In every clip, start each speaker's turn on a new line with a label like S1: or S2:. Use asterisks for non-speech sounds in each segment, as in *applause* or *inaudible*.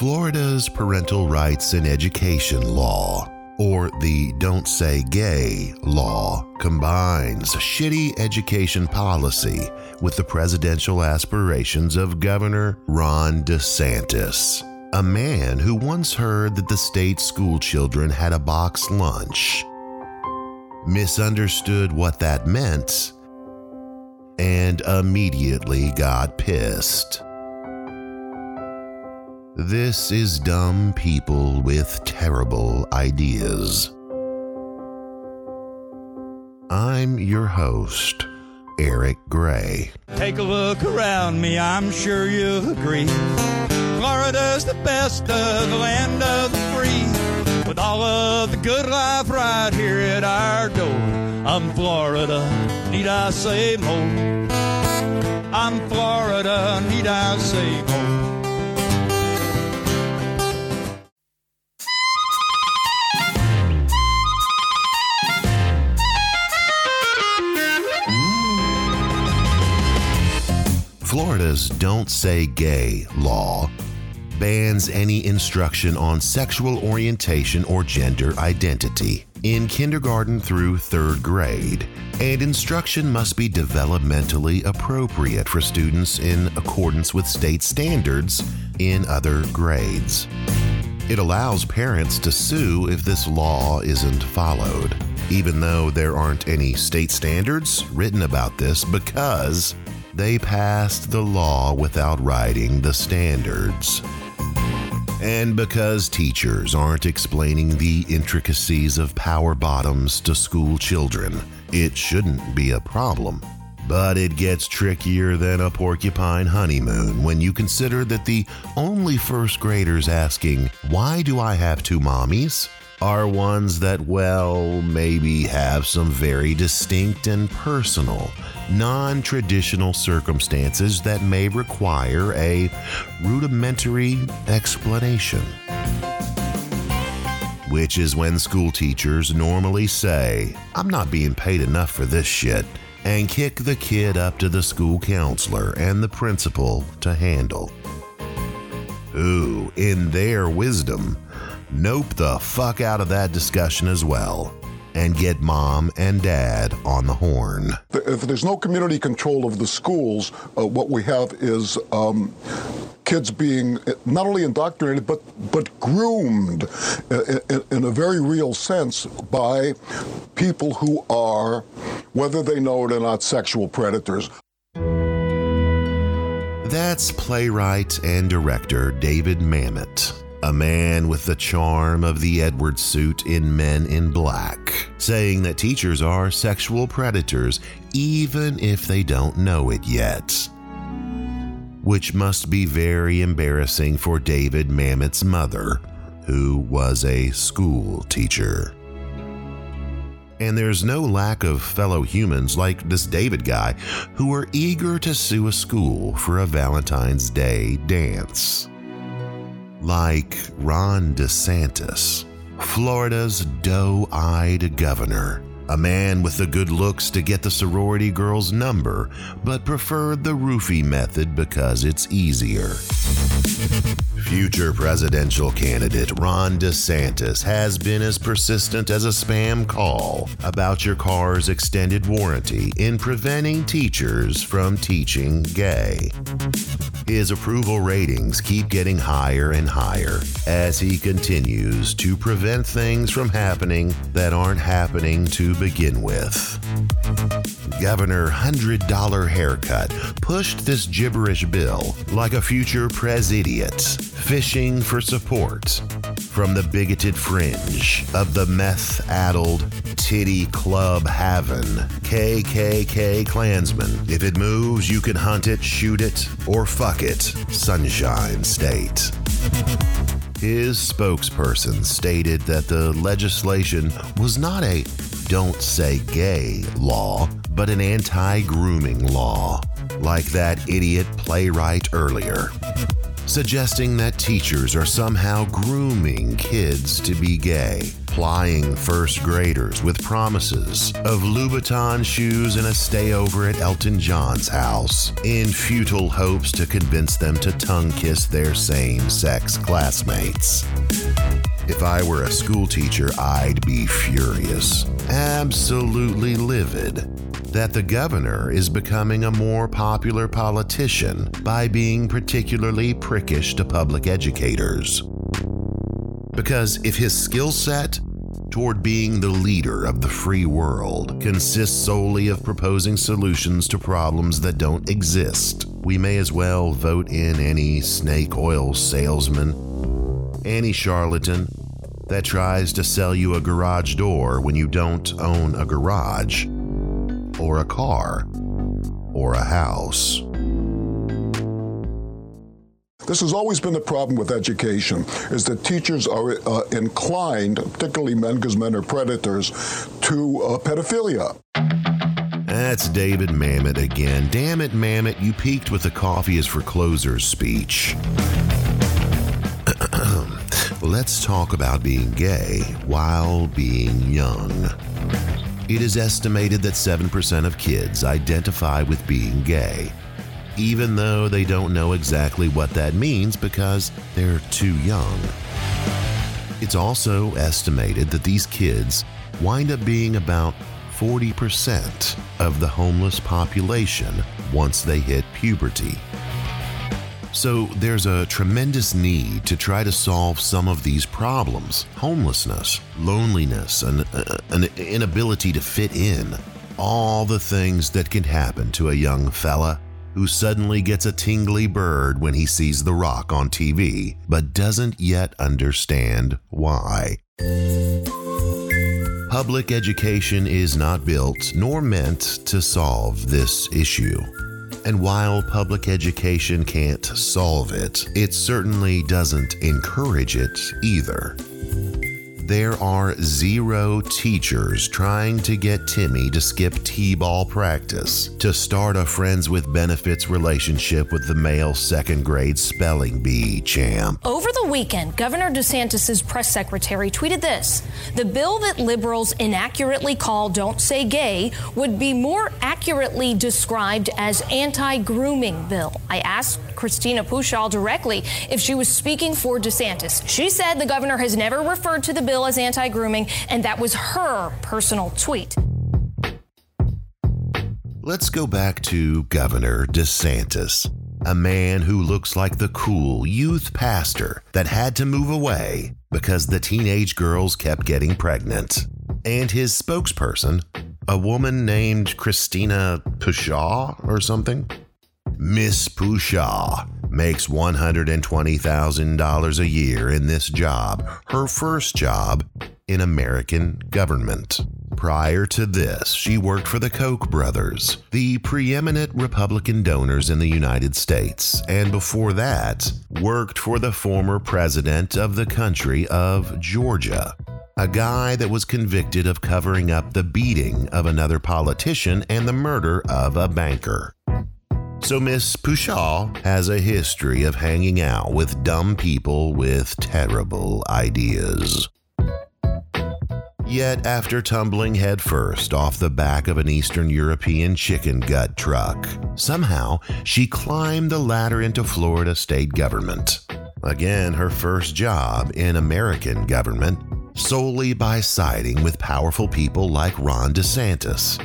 S1: Florida's Parental Rights in Education Law, or the Don't Say Gay law, combines shitty education policy with the presidential aspirations of Governor Ron DeSantis, a man who once heard that the state school children had a box lunch, misunderstood what that meant, and immediately got pissed. This is dumb people with terrible ideas. I'm your host, Eric Gray.
S2: Take a look around me, I'm sure you'll agree. Florida's the best of the land of the free. With all of the good life right here at our door. I'm Florida, need I say more? I'm Florida, need I say more?
S1: Florida's Don't Say Gay law bans any instruction on sexual orientation or gender identity in kindergarten through third grade, and instruction must be developmentally appropriate for students in accordance with state standards in other grades. It allows parents to sue if this law isn't followed, even though there aren't any state standards written about this because they passed the law without writing the standards. And because teachers aren't explaining the intricacies of power bottoms to school children, it shouldn't be a problem. But it gets trickier than a porcupine honeymoon when you consider that the only first graders asking, Why do I have two mommies? Are ones that, well, maybe have some very distinct and personal, non traditional circumstances that may require a rudimentary explanation. Which is when school teachers normally say, I'm not being paid enough for this shit, and kick the kid up to the school counselor and the principal to handle. Who, in their wisdom, nope the fuck out of that discussion as well and get mom and dad on the horn.
S3: If there's no community control of the schools, uh, what we have is um, kids being not only indoctrinated but but groomed in, in, a very real sense by people who are, whether they know it or not, sexual predators.
S1: That's playwright and director David Mamet a man with the charm of the Edgar suit in Men in Black, saying that teachers are sexual predators even if they don't know it yet. Which must be very embarrassing for David Mamet's mother, who was a school teacher. And there's no lack of fellow humans like this David guy who are eager to sue a school for a Valentine's Day dance like Ron DeSantis, Florida's doe eyed governor, a man with the good looks to get the sorority girl's number, but preferred the roofie method because it's easier. Future presidential candidate Ron DeSantis has been as persistent as a spam call about your car's extended warranty in preventing teachers from teaching gay. His approval ratings keep getting higher and higher as he continues to prevent things from happening that aren't happening to begin with. Governor $100 haircut pushed this gibberish bill like a future pres idiot, fishing for support from the bigoted fringe of the meth addled, titty club having KKK Klansmen. If it moves, you can hunt it, shoot it, or fuck it, Sunshine State. His spokesperson stated that the legislation was not a don't say gay law, but an anti grooming law, like that idiot playwright earlier suggesting that teachers are somehow grooming kids to be gay. plying first graders with promises of Louboutin shoes and a stay over at Elton John's house in futile hopes to convince them to tongue kiss their same sex classmates. If I were a school teacher, I'd be furious, absolutely livid, that the governor is becoming a more popular politician by being particularly prickish to public educators. Because if his skill set toward being the leader of the free world consists solely of proposing solutions to problems that don't exist, we may as well vote in any snake oil salesman, any charlatan, that tries to sell you a garage door when you don't own a garage, or a car, or a house.
S3: This has always been the problem with education, is that teachers are uh, inclined, particularly men because men are predators, to uh, pedophilia.
S1: That's David Mamet again. Damn it, Mamet, you peaked with the coffee is for closers speech. *clears throat* Let's talk about being gay while being young. It is estimated that 7% of kids identify with being gay, even though they don't know exactly what that means because they're too young. It's also estimated that these kids wind up being about 40% of the homeless population once they hit puberty. So there's a tremendous need to try to solve some of these problems homelessness, loneliness, and uh, an inability to fit in. All the things that can happen to a young fella who suddenly gets a tingly bird when he sees The Rock on TV, but doesn't yet understand why. Public education is not built nor meant to solve this issue. And while public education can't solve it, it certainly doesn't encourage it either. There are zero teachers trying to get Timmy to skip T ball practice to start a friends with benefits relationship with the male second grade spelling bee champ.
S4: Over the weekend, Governor DeSantis' press secretary tweeted this The bill that liberals inaccurately call Don't Say Gay would be more accurately described as anti grooming bill. I asked Christina Pushaw directly if she was speaking for DeSantis. She said the governor has never referred to the bill as anti grooming, and that was her personal tweet.
S1: Let's go back to Governor DeSantis, a man who looks like the cool youth pastor that had to move away because the teenage girls kept getting pregnant. And his spokesperson, a woman named Christina Pushaw or something? Miss Pushaw makes $120,000 a year in this job, her first job in American government. Prior to this, she worked for the Koch brothers, the preeminent Republican donors in the United States, and before that, worked for the former president of the country of Georgia, a guy that was convicted of covering up the beating of another politician and the murder of a banker. So, Miss Pushaw has a history of hanging out with dumb people with terrible ideas. Yet, after tumbling headfirst off the back of an Eastern European chicken gut truck, somehow she climbed the ladder into Florida state government. Again, her first job in American government, solely by siding with powerful people like Ron DeSantis.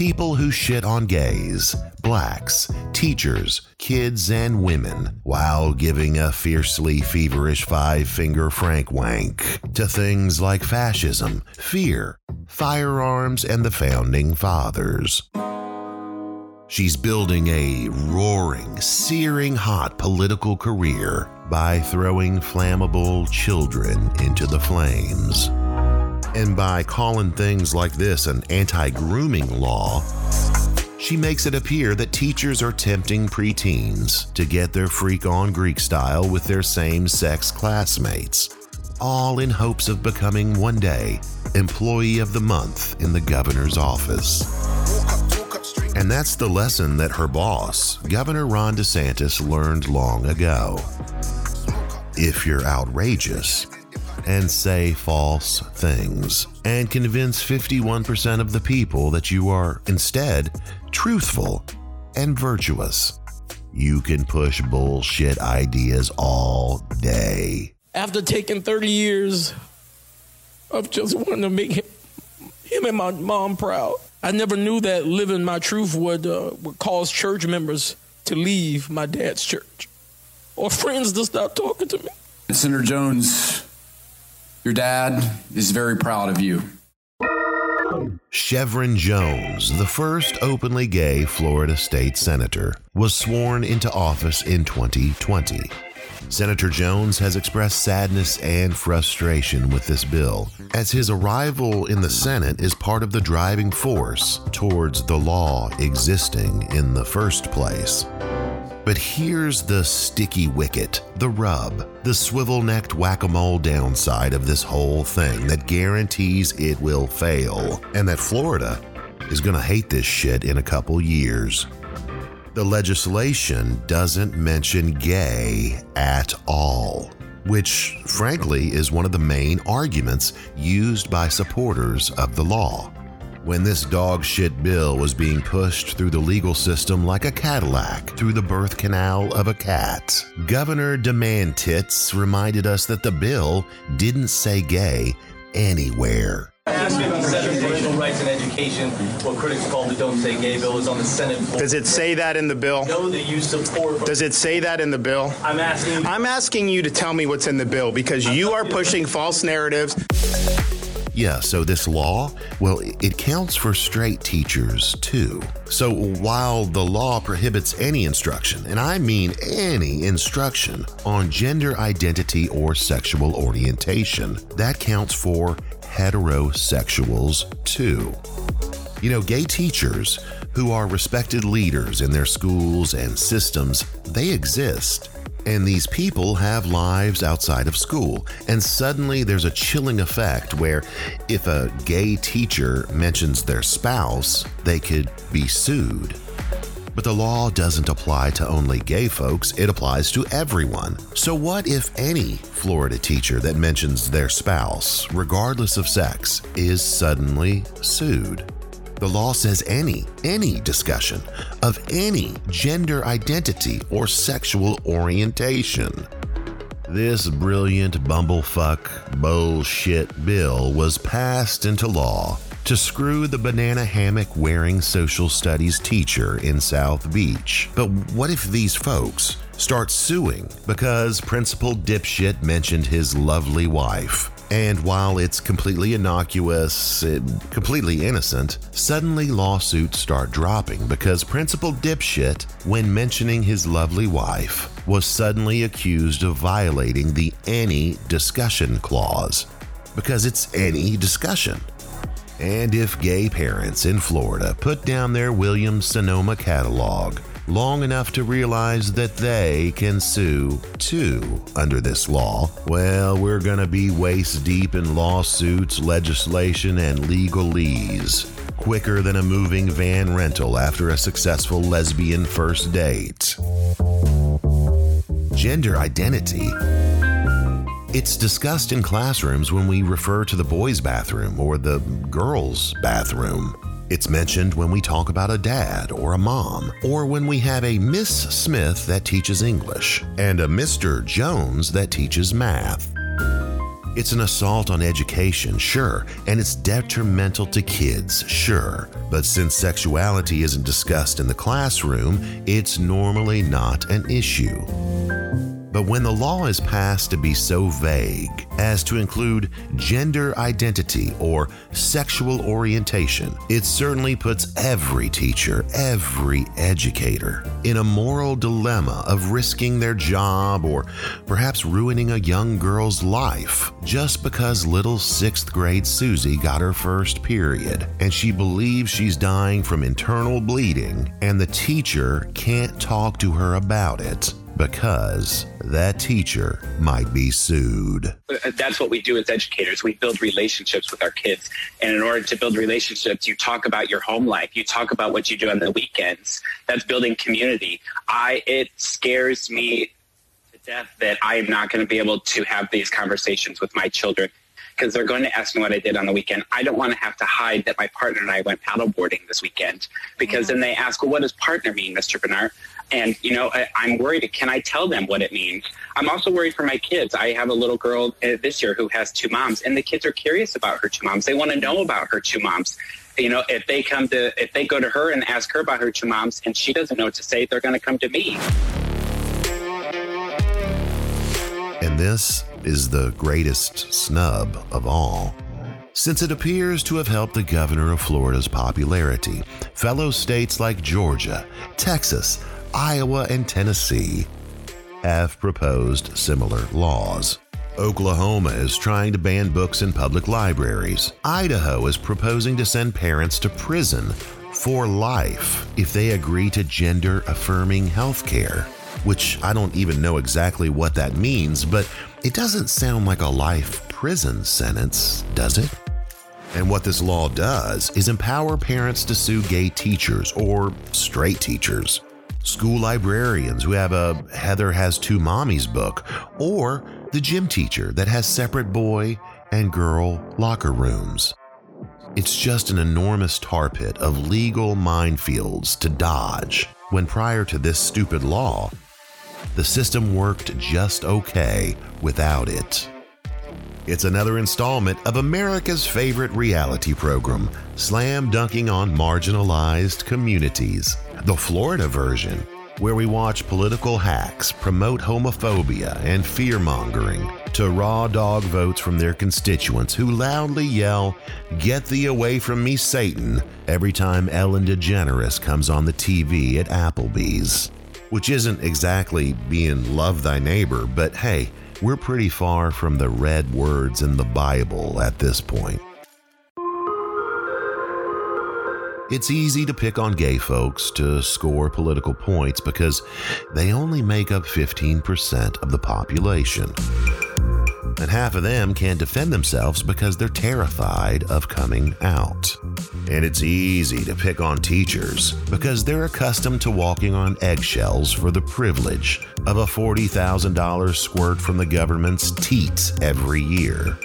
S1: People who shit on gays, blacks, teachers, kids, and women, while giving a fiercely feverish five finger Frank wank to things like fascism, fear, firearms, and the founding fathers. She's building a roaring, searing hot political career by throwing flammable children into the flames. And by calling things like this an anti grooming law, she makes it appear that teachers are tempting preteens to get their freak on Greek style with their same sex classmates, all in hopes of becoming one day Employee of the Month in the governor's office. And that's the lesson that her boss, Governor Ron DeSantis, learned long ago. If you're outrageous, and say false things, and convince 51% of the people that you are instead truthful and virtuous. You can push bullshit ideas all day.
S5: After taking 30 years of just wanting to make him, him and my mom proud, I never knew that living my truth would, uh, would cause church members to leave my dad's church or friends to stop talking to me.
S6: Senator Jones, your dad is very proud of you.
S1: Shevrin Jones, the first openly gay Florida state senator, was sworn into office in 2020. Senator Jones has expressed sadness and frustration with this bill, as his arrival in the Senate is part of the driving force towards the law existing in the first place. But here's the sticky wicket, the rub, the swivel necked whack a mole downside of this whole thing that guarantees it will fail, and that Florida is going to hate this shit in a couple years. The legislation doesn't mention gay at all, which, frankly, is one of the main arguments used by supporters of the law when this dog shit bill was being pushed through the legal system like a Cadillac through the birth canal of a cat. Governor DeMantitz reminded us that the bill didn't say gay anywhere.
S7: Asking parental rights and education, what critics call the Don't Say Gay bill, is on the Senate floor.
S8: Does it say that in the bill?
S7: Know that you support.
S8: Does it say that in the bill?
S7: I'm asking.
S8: I'm asking you to tell me what's in the bill because you are pushing false narratives.
S1: Yeah, so this law, well, it counts for straight teachers too. So while the law prohibits any instruction, and I mean any instruction, on gender identity or sexual orientation, that counts for heterosexuals too. You know, gay teachers who are respected leaders in their schools and systems, they exist. And these people have lives outside of school. And suddenly there's a chilling effect where if a gay teacher mentions their spouse, they could be sued. But the law doesn't apply to only gay folks, it applies to everyone. So, what if any Florida teacher that mentions their spouse, regardless of sex, is suddenly sued? The law says any, any discussion of any gender identity or sexual orientation. This brilliant bumblefuck bullshit bill was passed into law to screw the banana hammock wearing social studies teacher in South Beach. But what if these folks start suing because Principal Dipshit mentioned his lovely wife? And while it's completely innocuous, completely innocent, suddenly lawsuits start dropping because Principal Dipshit, when mentioning his lovely wife, was suddenly accused of violating the any discussion clause. Because it's any discussion. And if gay parents in Florida put down their Williams Sonoma catalog long enough to realize that they can sue too under this law, well, we're going to be waist deep in lawsuits, legislation, and legalese. Quicker than a moving van rental after a successful lesbian first date. Gender identity. It's discussed in classrooms when we refer to the boys' bathroom or the girls' bathroom. It's mentioned when we talk about a dad or a mom, or when we have a Miss Smith that teaches English and a Mr. Jones that teaches math. It's an assault on education, sure, and it's detrimental to kids, sure. But since sexuality isn't discussed in the classroom, it's normally not an issue. But when the law is passed to be so vague as to include gender identity or sexual orientation, it certainly puts every teacher, every educator in a moral dilemma of risking their job or perhaps ruining a young girl's life just because little sixth grade Susie got her first period and she believes she's dying from internal bleeding and the teacher can't talk to her about it because that teacher might be sued.
S9: Uh, that's what we do as educators. We build relationships with our kids. And in order to build relationships, you talk about your home life. You talk about what you do on the weekends. That's building community. I it scares me to death that I am not going to be able to have these conversations with my children because they're going to ask me what I did on the weekend. I don't want to have to hide that my partner and I went paddleboarding this weekend because then they ask, well, what does partner mean, Mr. Bernard? And, you know, I, I'm worried. Can I tell them what it means? I'm also worried for my kids. I have a little girl uh, this year who has two moms, and the kids are curious about her two moms. They want to know about her two moms. You know, if they come to, if they go to her and ask her about her two moms and she doesn't know what to say, they're going to come to me.
S1: And this is the greatest snub of all. Since it appears to have helped the governor of Florida's popularity, fellow states like Georgia, Texas, Iowa, and Tennessee have proposed similar laws. Oklahoma is trying to ban books in public libraries. Idaho is proposing to send parents to prison for life if they agree to gender affirming health care, which I don't even know exactly what that means, but it doesn't sound like a life prison sentence, does it? And what this law does is empower parents to sue gay teachers or straight teachers, school librarians who have a Heather Has Two Mommies book, or the gym teacher that has separate boy and girl locker rooms. It's just an enormous tar pit of legal minefields to dodge when prior to this stupid law, the system worked just okay without it. It's another installment of America's favorite reality program, slam dunking on marginalized communities, the Florida version, where we watch political hacks promote homophobia and fear mongering to raw dog votes from their constituents who loudly yell, Get thee away from me, Satan, every time Ellen DeGeneres comes on the TV at Applebee's. Which isn't exactly being love thy neighbor, but hey, we're pretty far from the red words in the Bible at this point. It's easy to pick on gay folks to score political points because they only make up 15% of the population. And half of them can't defend themselves because they're terrified of coming out. And it's easy to pick on teachers because they're accustomed to walking on eggshells for the privilege of a $40,000 squirt from the government's teats every year.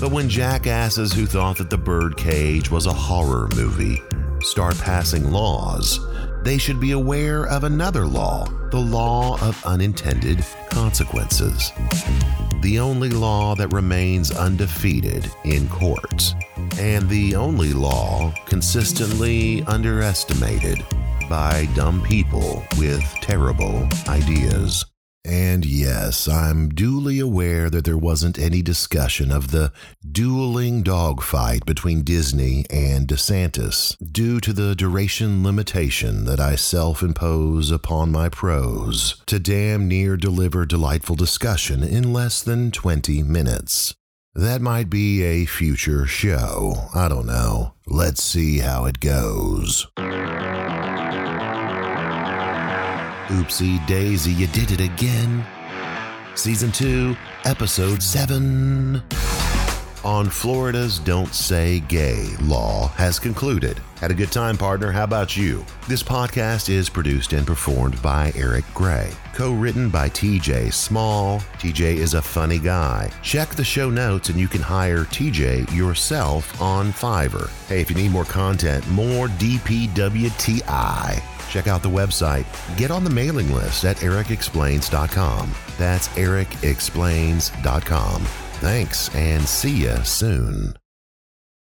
S1: But when jackasses who thought that the birdcage was a horror movie start passing laws, they should be aware of another law, the law of unintended consequences. The only law that remains undefeated in courts, and the only law consistently underestimated by dumb people with terrible ideas. And yes, I'm duly aware that there wasn't any discussion of the dueling dogfight between Disney and DeSantis due to the duration limitation that I self impose upon my prose to damn near deliver delightful discussion in less than 20 minutes. That might be a future show. I don't know. Let's see how it goes. Oopsie daisy, you did it again. Season 2, Episode 7 on Florida's Don't Say Gay law has concluded. Had a good time, partner. How about you? This podcast is produced and performed by Eric Gray, co written by TJ Small. TJ is a funny guy. Check the show notes and you can hire TJ yourself on Fiverr. Hey, if you need more content, more DPWTI, check out the website. Get on the mailing list at ericexplains.com. That's ericexplains.com. Thanks and see you soon.